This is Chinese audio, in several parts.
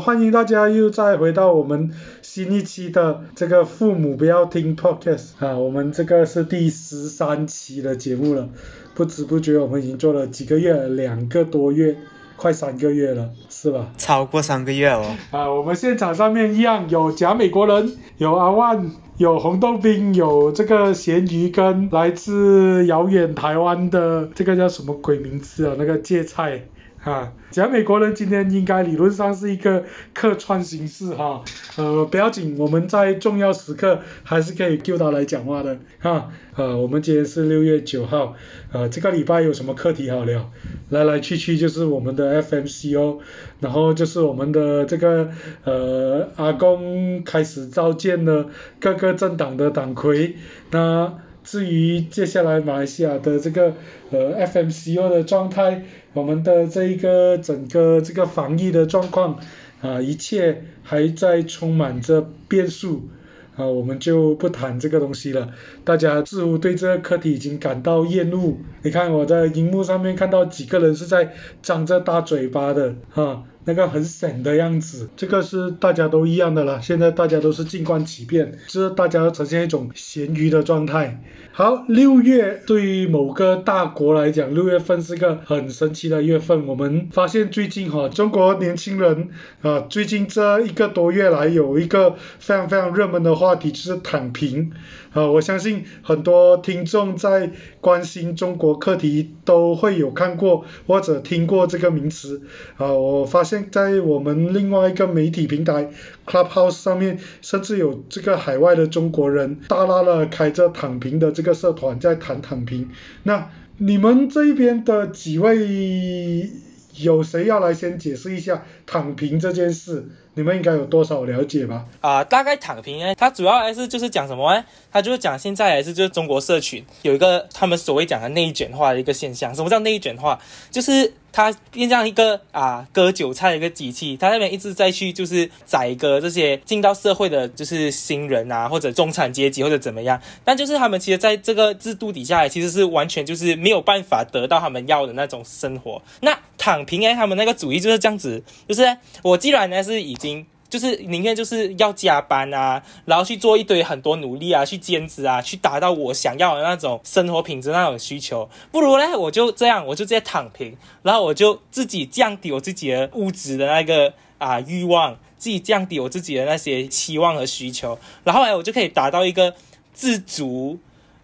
欢迎大家又再回到我们新一期的这个父母不要听 podcast 啊，我们这个是第十三期的节目了，不知不觉我们已经做了几个月，两个多月，快三个月了，是吧？超过三个月哦。啊，我们现场上面一样有假美国人，有阿万，有红豆冰，有这个咸鱼跟来自遥远台湾的这个叫什么鬼名字啊？那个芥菜。啊，假美国人今天应该理论上是一个客串形式哈，呃不要紧，我们在重要时刻还是可以 Q 他来讲话的哈，呃我们今天是六月九号，呃这个礼拜有什么课题好聊？来来去去就是我们的 FMCO，然后就是我们的这个呃阿公开始召见了各个政党的党魁，那。至于接下来马来西亚的这个呃 FMCO 的状态，我们的这一个整个这个防疫的状况啊，一切还在充满着变数啊，我们就不谈这个东西了。大家似乎对这个课题已经感到厌恶。你看我在荧幕上面看到几个人是在张着大嘴巴的哈。那个很省的样子，这个是大家都一样的了。现在大家都是静观其变，就是大家呈现一种咸鱼的状态。好，六月对于某个大国来讲，六月份是个很神奇的月份。我们发现最近哈，中国年轻人啊，最近这一个多月来有一个非常非常热门的话题，就是躺平。啊，我相信很多听众在关心中国课题都会有看过或者听过这个名词。啊，我发现在我们另外一个媒体平台 Clubhouse 上面，甚至有这个海外的中国人大拉了开着躺平的这个社团在谈躺平。那你们这边的几位，有谁要来先解释一下躺平这件事？你们应该有多少了解吧？啊，大概躺平呢，它主要还是就是讲什么呢？它就是讲现在还是就是中国社群有一个他们所谓讲的内卷化的一个现象。什么叫内卷化？就是它变成一个啊割韭菜的一个机器，它那边一直在去就是宰割这些进到社会的就是新人啊，或者中产阶级或者怎么样。但就是他们其实在这个制度底下，其实是完全就是没有办法得到他们要的那种生活。那躺平哎，他们那个主义就是这样子，就是我既然呢是已经就是宁愿就是要加班啊，然后去做一堆很多努力啊，去兼职啊，去达到我想要的那种生活品质那种需求，不如呢我就这样，我就直接躺平，然后我就自己降低我自己的物质的那个啊欲望，自己降低我自己的那些期望和需求，然后呢我就可以达到一个自足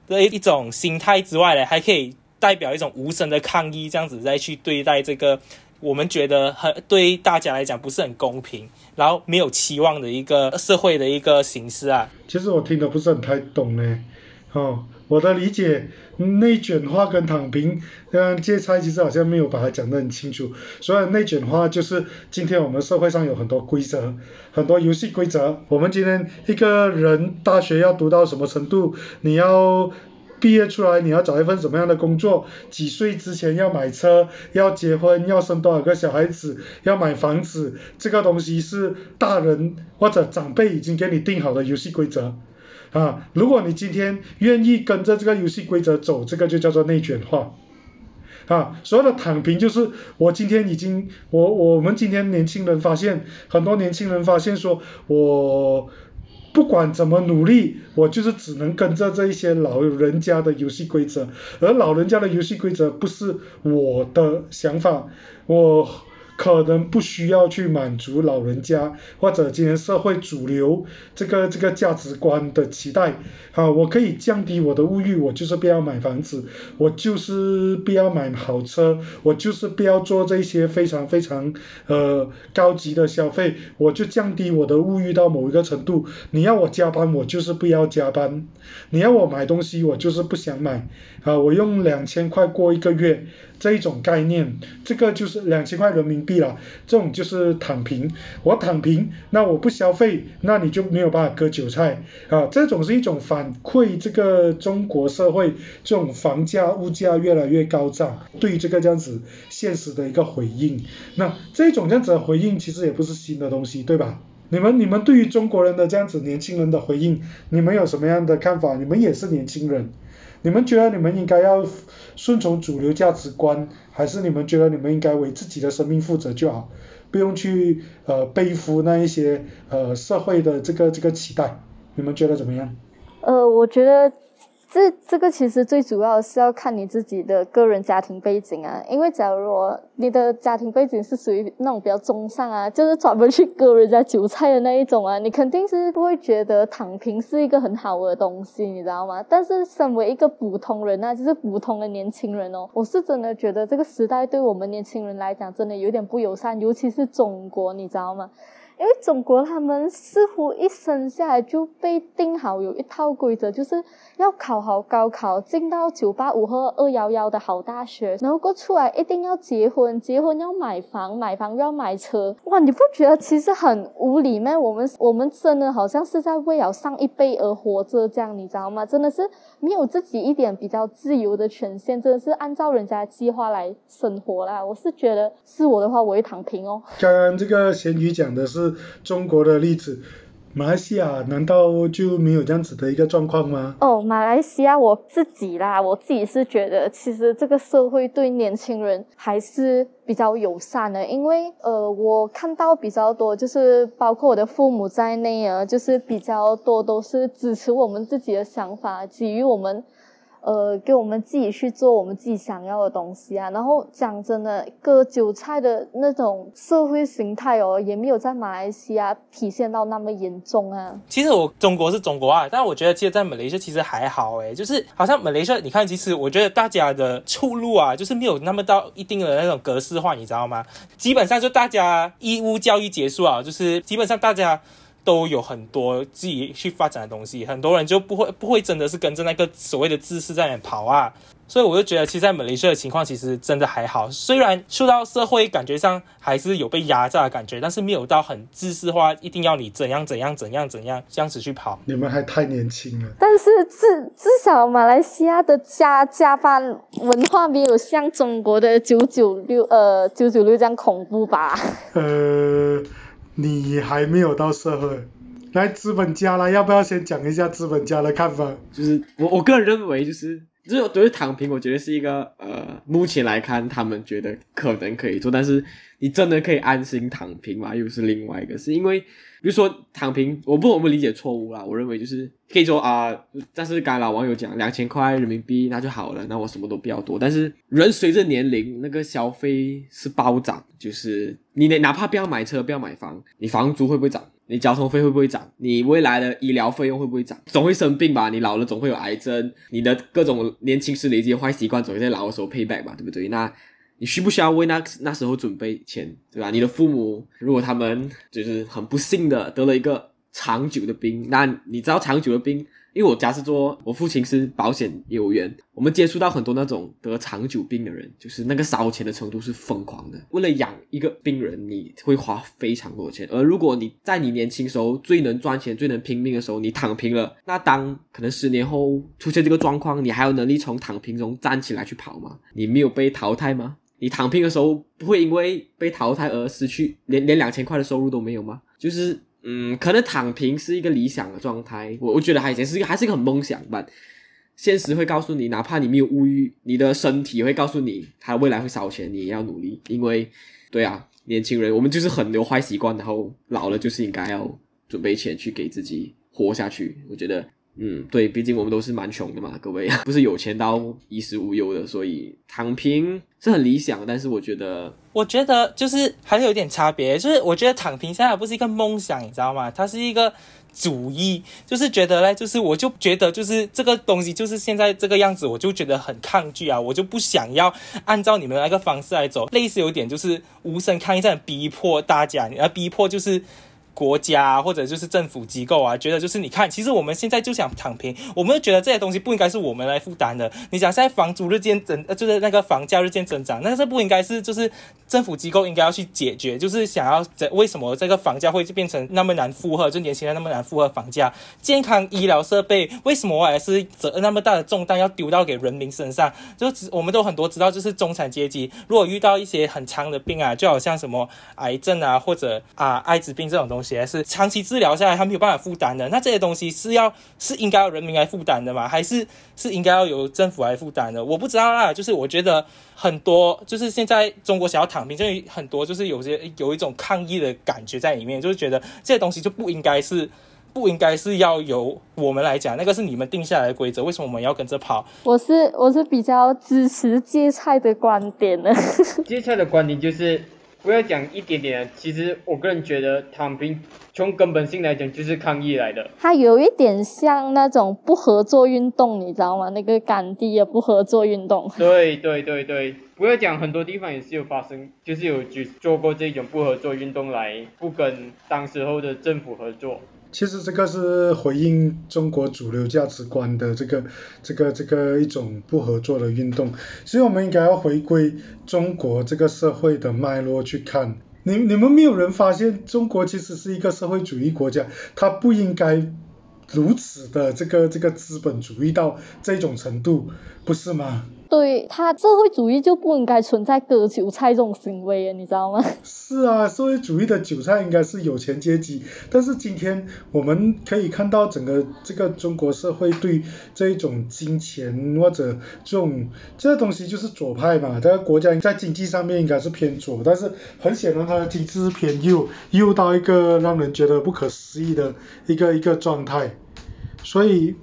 的一种心态之外呢，还可以代表一种无声的抗议，这样子再去对待这个。我们觉得很对大家来讲不是很公平，然后没有期望的一个社会的一个形式啊。其实我听得不是很太懂呢，哦，我的理解内卷化跟躺平，嗯，芥菜其实好像没有把它讲得很清楚。所以内卷化就是今天我们社会上有很多规则，很多游戏规则。我们今天一个人大学要读到什么程度，你要。毕业出来你要找一份什么样的工作？几岁之前要买车？要结婚？要生多少个小孩子？要买房子？这个东西是大人或者长辈已经给你定好的游戏规则啊！如果你今天愿意跟着这个游戏规则走，这个就叫做内卷化啊！所有的躺平就是我今天已经我我们今天年轻人发现很多年轻人发现说我。不管怎么努力，我就是只能跟着这一些老人家的游戏规则，而老人家的游戏规则不是我的想法，我。可能不需要去满足老人家或者今天社会主流这个这个价值观的期待，啊，我可以降低我的物欲，我就是不要买房子，我就是不要买好车，我就是不要做这些非常非常呃高级的消费，我就降低我的物欲到某一个程度。你要我加班，我就是不要加班；你要我买东西，我就是不想买。啊，我用两千块过一个月。这一种概念，这个就是两千块人民币了，这种就是躺平。我躺平，那我不消费，那你就没有办法割韭菜啊。这种是一种反馈这个中国社会这种房价物价越来越高涨，对于这个这样子现实的一个回应。那这种这样子的回应其实也不是新的东西，对吧？你们你们对于中国人的这样子年轻人的回应，你们有什么样的看法？你们也是年轻人。你们觉得你们应该要顺从主流价值观，还是你们觉得你们应该为自己的生命负责就好？不用去呃背负那一些呃社会的这个这个期待，你们觉得怎么样？呃，我觉得。这这个其实最主要是要看你自己的个人家庭背景啊，因为假如你的家庭背景是属于那种比较中上啊，就是专门去割人家韭菜的那一种啊，你肯定是不会觉得躺平是一个很好的东西，你知道吗？但是身为一个普通人啊，就是普通的年轻人哦，我是真的觉得这个时代对我们年轻人来讲真的有点不友善，尤其是中国，你知道吗？因为中国他们似乎一生下来就被定好有一套规则，就是要考好高考，进到九八五和二幺幺的好大学，然后过出来一定要结婚，结婚要买房，买房要买车。哇，你不觉得其实很无理吗？我们我们真的好像是在为了上一辈而活着，这样你知道吗？真的是没有自己一点比较自由的权限，真的是按照人家计划来生活啦。我是觉得是我的话，我会躺平哦。刚刚这个咸鱼讲的是。中国的例子，马来西亚难道就没有这样子的一个状况吗？哦，马来西亚我自己啦，我自己是觉得，其实这个社会对年轻人还是比较友善的，因为呃，我看到比较多，就是包括我的父母在内啊，就是比较多都是支持我们自己的想法，给予我们。呃，给我们自己去做我们自己想要的东西啊。然后讲真的，割韭菜的那种社会形态哦，也没有在马来西亚体现到那么严重啊。其实我中国是中国啊，但我觉得其实在马来西亚其实还好诶，就是好像马来西亚，你看，其实我觉得大家的出路啊，就是没有那么到一定的那种格式化，你知道吗？基本上就大家义务教育结束啊，就是基本上大家。都有很多自己去发展的东西，很多人就不会不会真的是跟着那个所谓的知识在那跑啊，所以我就觉得，其实在马来西亚的情况其实真的还好，虽然受到社会感觉上还是有被压榨的感觉，但是没有到很知识化，一定要你怎样怎样怎样怎样这样子去跑。你们还太年轻了。但是至至少马来西亚的加加班文化没有像中国的九九六呃九九六这样恐怖吧？呃。你还没有到社会，来资本家了，要不要先讲一下资本家的看法？就是我我个人认为，就是就是对于躺平，我觉得是一个呃，目前来看他们觉得可能可以做，但是你真的可以安心躺平吗？又是另外一个，是因为。比如说躺平，我不我们理解错误啦。我认为就是可以说啊，但是刚才老网友讲两千块人民币那就好了，那我什么都不要多。但是人随着年龄，那个消费是暴涨，就是你哪怕不要买车，不要买房，你房租会不会涨？你交通费会不会涨？你未来的医疗费用会不会涨？总会生病吧？你老了总会有癌症，你的各种年轻时累积的坏习惯总会在老的时候 pay back 吧，对不对？那。你需不需要为那那时候准备钱，对吧？你的父母如果他们就是很不幸的得了一个长久的病，那你知道长久的病，因为我家是做，我父亲是保险业务员，我们接触到很多那种得长久病的人，就是那个烧钱的程度是疯狂的。为了养一个病人，你会花非常多钱。而如果你在你年轻时候最能赚钱、最能拼命的时候，你躺平了，那当可能十年后出现这个状况，你还有能力从躺平中站起来去跑吗？你没有被淘汰吗？你躺平的时候不会因为被淘汰而失去连连两千块的收入都没有吗？就是嗯，可能躺平是一个理想的状态，我我觉得还是一个还是一个很梦想吧。现实会告诉你，哪怕你没有物欲，你的身体会告诉你，它未来会烧钱，你也要努力。因为对啊，年轻人我们就是很留坏习惯，然后老了就是应该要准备钱去给自己活下去。我觉得。嗯，对，毕竟我们都是蛮穷的嘛，各位 不是有钱到衣食无忧的，所以躺平是很理想。但是我觉得，我觉得就是还是有点差别，就是我觉得躺平现在不是一个梦想，你知道吗？它是一个主义，就是觉得嘞，就是我就觉得就是这个东西就是现在这个样子，我就觉得很抗拒啊，我就不想要按照你们那个方式来走，类似有点就是无声抗议在逼迫大家，你要逼迫就是。国家或者就是政府机构啊，觉得就是你看，其实我们现在就想躺平，我们就觉得这些东西不应该是我们来负担的。你想现在房租日渐增，就是那个房价日渐增长，那这不应该是就是政府机构应该要去解决，就是想要这为什么这个房价会变成那么难负荷，就年轻人那么难负荷房价？健康医疗设备为什么还是责那么大的重担要丢到给人民身上？就只我们都很多知道，就是中产阶级如果遇到一些很长的病啊，就好像什么癌症啊，或者啊艾滋病这种东西。还是长期治疗下来，他没有办法负担的。那这些东西是要是应该要人民来负担的吗？还是是应该要由政府来负担的？我不知道啦。就是我觉得很多，就是现在中国想要躺。躺平，就很多就是有些有一种抗议的感觉在里面，就是觉得这些东西就不应该是。不应该是要由我们来讲，那个是你们定下来的规则，为什么我们要跟着跑？我是我是比较支持芥菜的观点的。芥菜的观点就是不要讲一点点，其实我个人觉得躺平从根本性来讲就是抗议来的。它有一点像那种不合作运动，你知道吗？那个甘地的不合作运动。对对对对，不要讲很多地方也是有发生，就是有举做过这种不合作运动来不跟当时候的政府合作。其实这个是回应中国主流价值观的这个这个这个一种不合作的运动，所以我们应该要回归中国这个社会的脉络去看。你你们没有人发现中国其实是一个社会主义国家，它不应该如此的这个这个资本主义到这种程度，不是吗？对他社会主义就不应该存在割韭菜这种行为，你知道吗？是啊，社会主义的韭菜应该是有钱阶级，但是今天我们可以看到整个这个中国社会对这一种金钱或者这种这个东西就是左派嘛，这个国家在经济上面应该是偏左，但是很显然它的经济是偏右，右到一个让人觉得不可思议的一个一个状态，所以。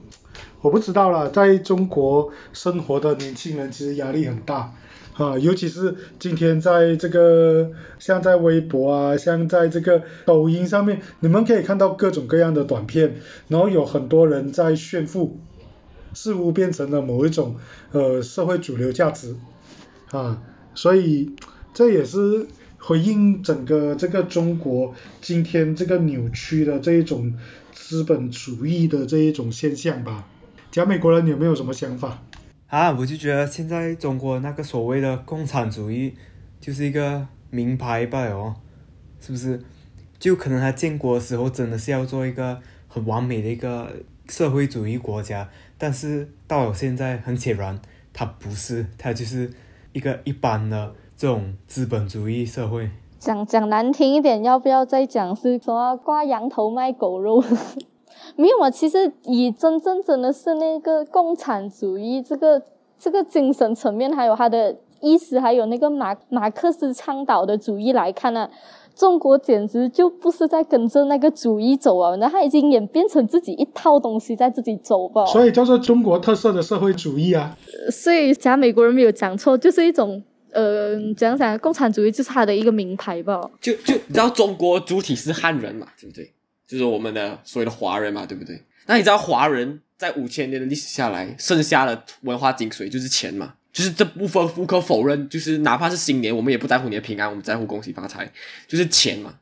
我不知道了，在中国生活的年轻人其实压力很大，啊，尤其是今天在这个像在微博啊，像在这个抖音上面，你们可以看到各种各样的短片，然后有很多人在炫富，似乎变成了某一种呃社会主流价值，啊，所以这也是回应整个这个中国今天这个扭曲的这一种资本主义的这一种现象吧。讲美国人有没有什么想法？啊，我就觉得现在中国那个所谓的共产主义就是一个名牌罢了哦，是不是？就可能他建国的时候真的是要做一个很完美的一个社会主义国家，但是到了现在，很显然他不是，他就是一个一般的这种资本主义社会。讲讲难听一点，要不要再讲是什么挂羊头卖狗肉？没有啊，其实以真正真的是那个共产主义这个这个精神层面，还有他的意思，还有那个马马克思倡导的主义来看呢，中国简直就不是在跟着那个主义走啊，那他已经演变成自己一套东西在自己走吧。所以叫做中国特色的社会主义啊。所以假美国人没有讲错，就是一种呃，讲讲共产主义就是他的一个名牌吧。就就你知道中国主体是汉人嘛，对不对？就是我们的所谓的华人嘛，对不对？那你知道华人在五千年的历史下来，剩下的文化精髓就是钱嘛？就是这部分无可否认，就是哪怕是新年，我们也不在乎你的平安，我们在乎恭喜发财，就是钱嘛。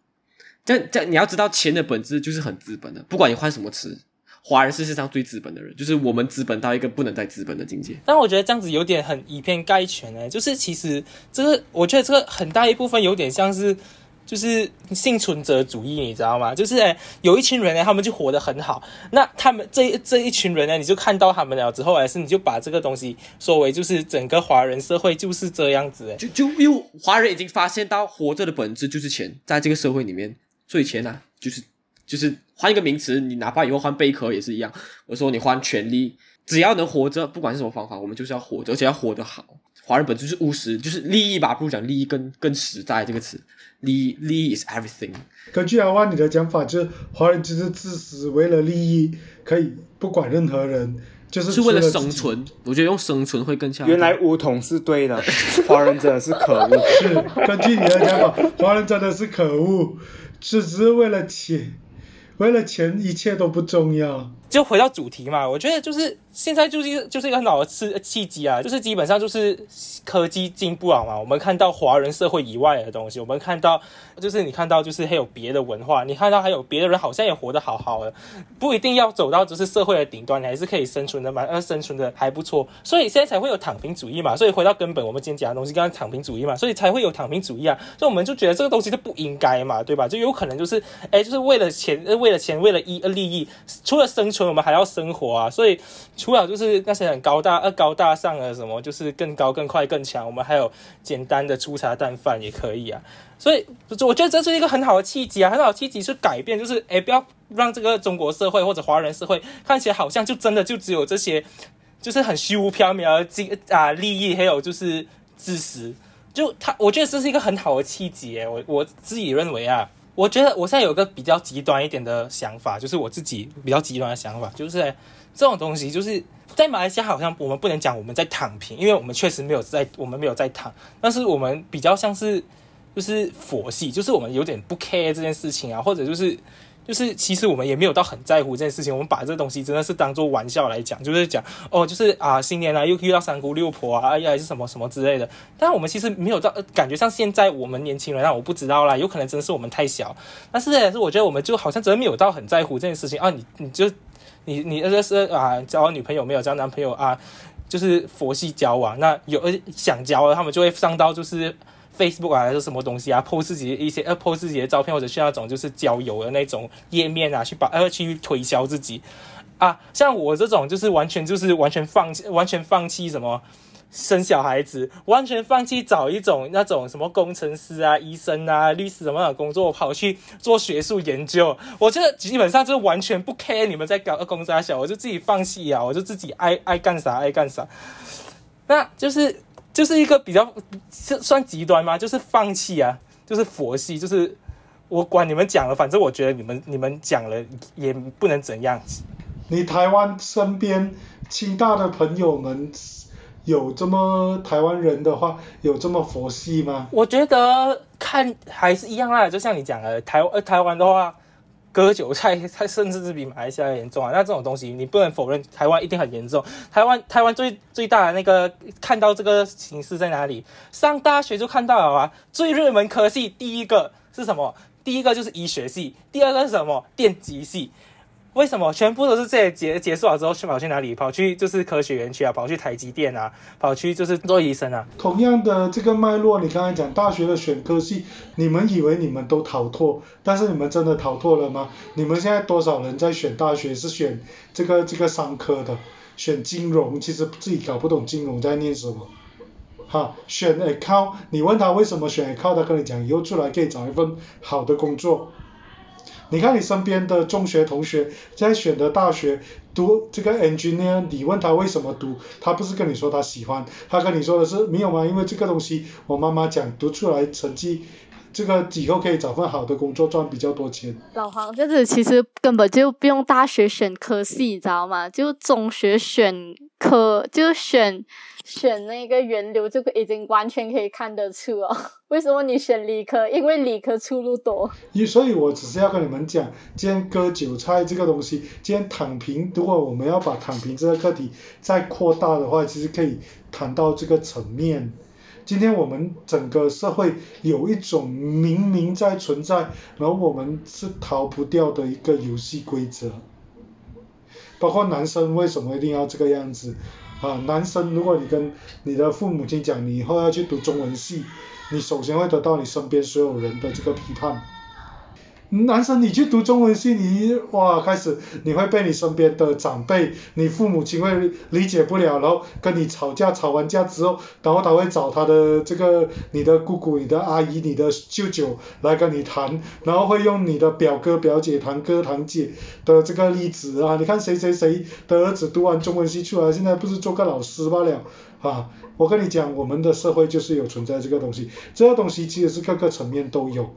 这这你要知道，钱的本质就是很资本的，不管你换什么词，华人是世界上最资本的人，就是我们资本到一个不能再资本的境界。但我觉得这样子有点很以偏概全哎，就是其实这个，我觉得这个很大一部分有点像是。就是幸存者主义，你知道吗？就是诶，有一群人呢，他们就活得很好。那他们这这一群人呢，你就看到他们了之后，还是你就把这个东西说为就是整个华人社会就是这样子。就就因为华人已经发现到活着的本质就是钱，在这个社会里面，所以钱呢，就是就是换一个名词，你哪怕以后换贝壳也是一样。我说你换权利，只要能活着，不管是什么方法，我们就是要活着，而且要活得好。华人本质是务实，就是利益吧，不如讲利益更更实在这个词。利利益 is everything。根据阿万你的讲法，就是华人就是自私，为了利益可以不管任何人，就是是为了生存。我觉得用生存会更像。原来梧桐是对的，华人真的是可恶。是根据你的讲法，华人真的是可恶，只是为了钱，为了钱一切都不重要。就回到主题嘛，我觉得就是现在就是就是一个很好的契契机啊，就是基本上就是科技进步了嘛。我们看到华人社会以外的东西，我们看到就是你看到就是还有别的文化，你看到还有别的人好像也活得好好的，不一定要走到就是社会的顶端，你还是可以生存的蛮呃生存的还不错。所以现在才会有躺平主义嘛。所以回到根本，我们今天讲的东西，刚刚躺平主义嘛，所以才会有躺平主义啊。所以我们就觉得这个东西就不应该嘛，对吧？就有可能就是哎，就是为了钱，为了钱，为了一利益，除了生存。我们还要生活啊，所以除了就是那些很高大、呃高大上的什么，就是更高、更快、更强，我们还有简单的粗茶淡饭也可以啊。所以我觉得这是一个很好的契机啊，很好的契机去改变，就是哎，不要让这个中国社会或者华人社会看起来好像就真的就只有这些，就是很虚无缥缈的啊利益，还有就是知识。就他，我觉得这是一个很好的契机诶，我我自己认为啊，我觉得我现在有个比较极端一点的想法，就是我自己比较极端的想法，就是这种东西就是在马来西亚好像我们不能讲我们在躺平，因为我们确实没有在我们没有在躺，但是我们比较像是就是佛系，就是我们有点不 care 这件事情啊，或者就是。就是其实我们也没有到很在乎这件事情，我们把这东西真的是当做玩笑来讲，就是讲哦，就是啊，新年啊又遇到三姑六婆啊，哎呀还是什么什么之类的。但我们其实没有到感觉像现在我们年轻人，啊，我不知道啦，有可能真的是我们太小。但是是我觉得我们就好像真的没有到很在乎这件事情啊，你你就 你你那个是啊交女朋友没有交男朋友啊，就是佛系交往，那有想交了他们就会上到就是。Facebook 啊，还是什么东西啊？po 自己的一些呃，po 自己的照片，或者是那种就是交友的那种页面啊，去把呃去推销自己啊。像我这种就是完全就是完全放弃，完全放弃什么生小孩子，完全放弃找一种那种什么工程师啊、医生啊、律师什么的工作，跑去做学术研究。我觉得基本上就完全不 care 你们在搞工啥小，我就自己放弃啊，我就自己爱爱干啥爱干啥。那就是。就是一个比较算极端吗？就是放弃啊，就是佛系，就是我管你们讲了，反正我觉得你们你们讲了也不能怎样。你台湾身边清大的朋友们有这么台湾人的话，有这么佛系吗？我觉得看还是一样啊，就像你讲的，台呃台湾的话。割韭菜，它甚至是比马来西亚严重啊！那这种东西，你不能否认，台湾一定很严重。台湾，台湾最最大的那个看到这个形势在哪里？上大学就看到了啊！最热门科系，第一个是什么？第一个就是医学系，第二个是什么？电机系。为什么全部都是这结结束了之后去跑去哪里？跑去就是科学园区啊，跑去台积电啊，跑去就是做医生啊。同样的这个脉络，你刚才讲大学的选科系，你们以为你们都逃脱，但是你们真的逃脱了吗？你们现在多少人在选大学是选这个这个商科的，选金融，其实自己搞不懂金融在念什么。哈，选 A 靠，你问他为什么选 A 靠，他跟你讲以后出来可以找一份好的工作。你看你身边的中学同学在选择大学读这个 engineer，你问他为什么读，他不是跟你说他喜欢，他跟你说的是没有吗？因为这个东西我妈妈讲读出来成绩，这个以后可以找份好的工作赚比较多钱。老黄这是其实根本就不用大学选科系，你知道吗？就中学选科就选。选那个源流就已经完全可以看得出哦。为什么你选理科？因为理科出路多。所以，我只是要跟你们讲，今天割韭菜这个东西，今天躺平，如果我们要把躺平这个课题再扩大的话，其实可以谈到这个层面。今天我们整个社会有一种明明在存在，然后我们是逃不掉的一个游戏规则。包括男生为什么一定要这个样子？啊，男生，如果你跟你的父母亲讲你以后要去读中文系，你首先会得到你身边所有人的这个批判。男生，你去读中文系，你哇开始你会被你身边的长辈，你父母亲会理解不了，然后跟你吵架，吵完架之后，然后他会找他的这个你的姑姑、你的阿姨、你的舅舅来跟你谈，然后会用你的表哥、表姐、堂哥、堂姐的这个例子啊，你看谁谁谁的儿子读完中文系出来，现在不是做个老师罢了啊？我跟你讲，我们的社会就是有存在这个东西，这个东西其实是各个层面都有。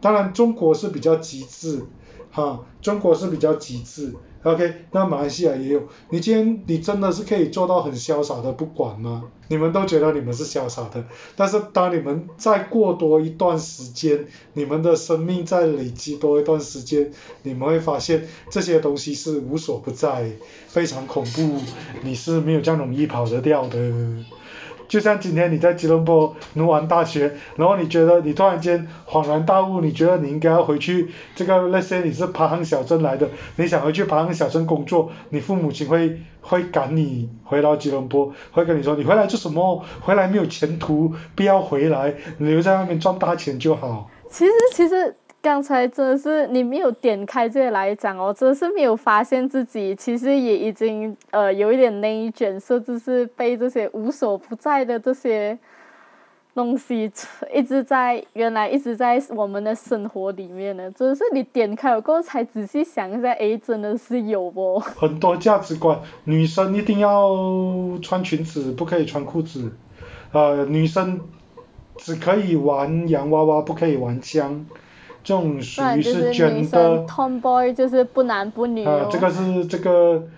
当然，中国是比较极致，哈，中国是比较极致，OK，那马来西亚也有。你今天你真的是可以做到很潇洒的不管吗？你们都觉得你们是潇洒的，但是当你们再过多一段时间，你们的生命再累积多一段时间，你们会发现这些东西是无所不在，非常恐怖，你是没有这样容易跑得掉的。就像今天你在吉隆坡读完大学，然后你觉得你突然间恍然大悟，你觉得你应该要回去这个那些你是爬行小镇来的，你想回去爬行小镇工作，你父母亲会会赶你回到吉隆坡，会跟你说你回来做什么？回来没有前途，不要回来，留在外面赚大钱就好。其实其实。刚才真的是你没有点开这个来讲哦，真的是没有发现自己其实也已经呃有一点内卷，甚至是被这些无所不在的这些东西一直在原来一直在我们的生活里面呢。真的是你点开了过后才仔细想一下，哎，真的是有不？很多价值观，女生一定要穿裙子，不可以穿裤子，呃，女生。只可以玩洋娃娃，不可以玩枪，这种属于是卷女的 tomboy 就是不男不女哦，。啊这个是这个，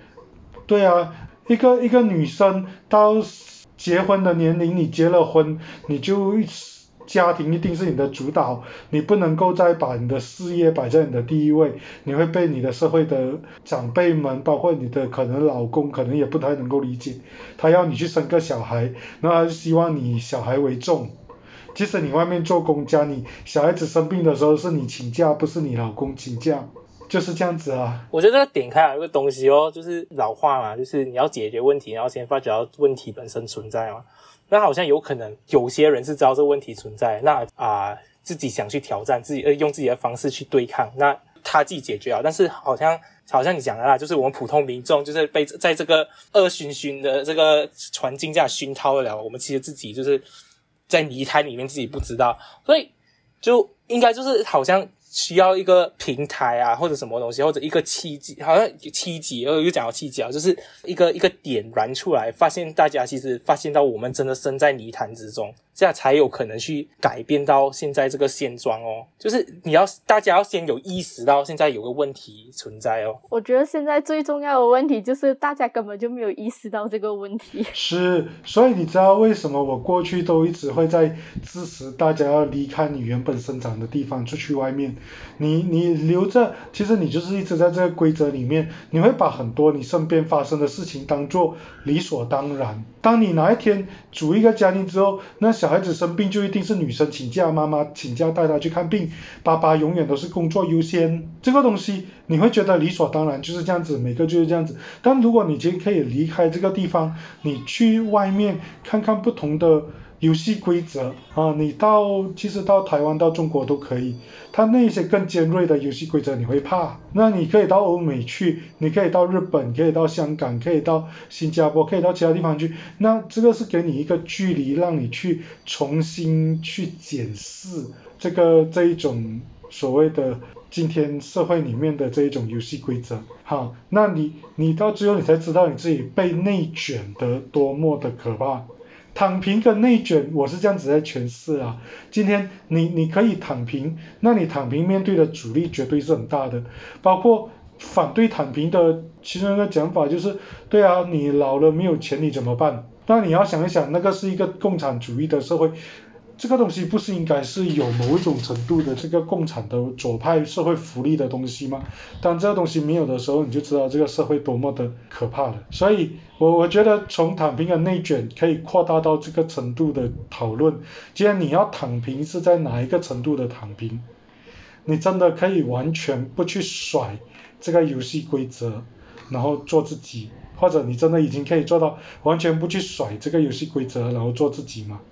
对啊，一个一个女生到结婚的年龄，你结了婚，你就家庭一定是你的主导，你不能够再把你的事业摆在你的第一位，你会被你的社会的长辈们，包括你的可能老公，可能也不太能够理解，他要你去生个小孩，然后他就希望你小孩为重。即使你外面做工，家里小孩子生病的时候是你请假，不是你老公请假，就是这样子啊。我觉得这个点开有一个东西哦，就是老话嘛，就是你要解决问题，然后先发觉到问题本身存在嘛。那好像有可能有些人是知道这个问题存在，那啊、自己想去挑战，自己呃用自己的方式去对抗，那他自己解决啊，但是好像好像你讲的啦，就是我们普通民众就是被在这个恶熏熏的这个环境下熏陶了，我们其实自己就是在泥潭里面自己不知道，所以就应该就是好像需要一个平台啊，或者什么东西，或者一个契机，好像契机，又，又讲到契机啊，就是一个一个点燃出来，发现大家其实发现到我们真的身在泥潭之中，这样才有可能去改变到现在这个现状哦。就是你要大家要先有意识到现在有个问题存在哦。我觉得现在最重要的问题就是大家根本就没有意识到这个问题。是，所以你知道为什么我过去都一直会在支持大家要离开你原本生长的地方，出去外面。你你留着，其实你就是一直在这个规则里面，你会把很多你身边发生的事情当做理所当然。当你哪一天组一个家庭之后，那小孩子生病就一定是女生请假，妈妈请假带他去看病，爸爸永远都是工作优先。这个东西你会觉得理所当然，就是这样子，每个就是这样子。但如果你今天可以离开这个地方，你去外面看看不同的游戏规则啊，你到其实到台湾到中国都可以，它那些更尖锐的游戏规则你会怕，那你可以到欧美去，你可以到日本，可以到香港，可以到新加坡，可以到其他地方去，那这个是给你一个距离，让你去重新去检视这个这一种所谓的今天社会里面的这一种游戏规则。好，那你你到最后你才知道你自己被内卷得多么的可怕。躺平跟内卷，我是这样子在诠释啊。今天你你可以躺平，那你躺平面对的阻力绝对是很大的，包括反对躺平的其中一个讲法就是，对啊，你老了没有钱你怎么办？那你要想一想，那个是一个共产主义的社会，这个东西不是应该是有某一种程度的这个共产的左派社会福利的东西吗？当这个东西没有的时候，你就知道这个社会多么的可怕了。所以我我觉得从躺平的内卷可以扩大到这个程度的讨论。既然你要躺平是在哪一个程度的躺平？你真的可以完全不去甩这个游戏规则，然后做自己，或者你真的已经可以做到完全不去甩这个游戏规则，然后做自己吗？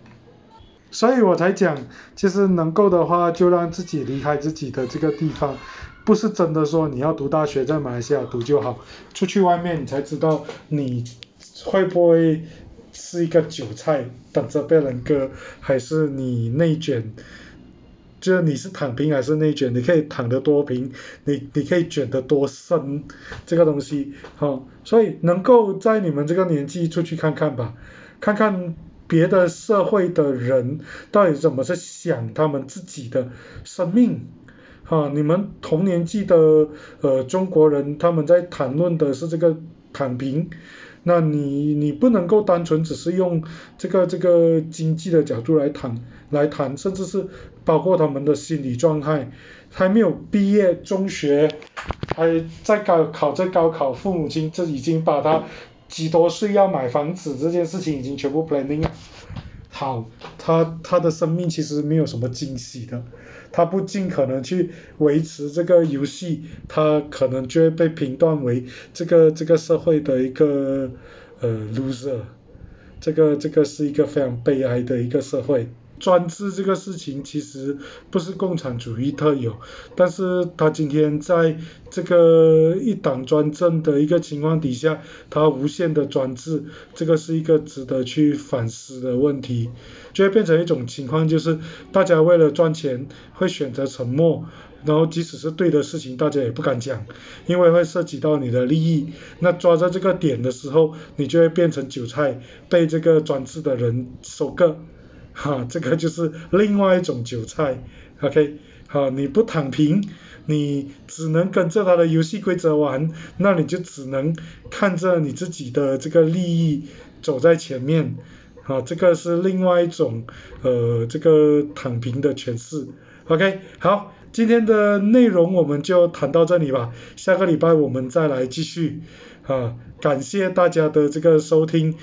所以我才讲，其实能够的话，就让自己离开自己的这个地方，不是真的说你要读大学在马来西亚读就好，出去外面你才知道你会不会是一个韭菜等着被人割，还是你内卷。就是你是躺平还是内卷，你可以躺得多平，你你可以卷得多深，这个东西，好、所以能够在你们这个年纪出去看看吧，看看别的社会的人到底怎么去想他们自己的生命。哈、你们同年纪的呃中国人，他们在谈论的是这个躺平，那你你不能够单纯只是用这个这个经济的角度来谈来谈，甚至是包括他们的心理状态，还没有毕业中学，还在高考在高考，父母亲这已经把他几多岁要买房子这件事情已经全部 planning。好，他他的生命其实没有什么惊喜的，他不尽可能去维持这个游戏，他可能就会被评断为这个这个社会的一个呃 loser，这个这个是一个非常悲哀的一个社会。专制这个事情其实不是共产主义特有，但是他今天在这个一党专政的一个情况底下，他无限的专制，这个是一个值得去反思的问题，就会变成一种情况，就是大家为了赚钱会选择沉默，然后即使是对的事情，大家也不敢讲，因为会涉及到你的利益。那抓在这个点的时候，你就会变成韭菜，被这个专制的人收割。哈，这个就是另外一种韭菜，OK，好，你不躺平，你只能跟着他的游戏规则玩，那你就只能看着你自己的这个利益走在前面，啊，这个是另外一种呃这个躺平的诠释，OK，好，今天的内容我们就谈到这里吧，下个礼拜我们再来继续。啊，感谢大家的这个收听，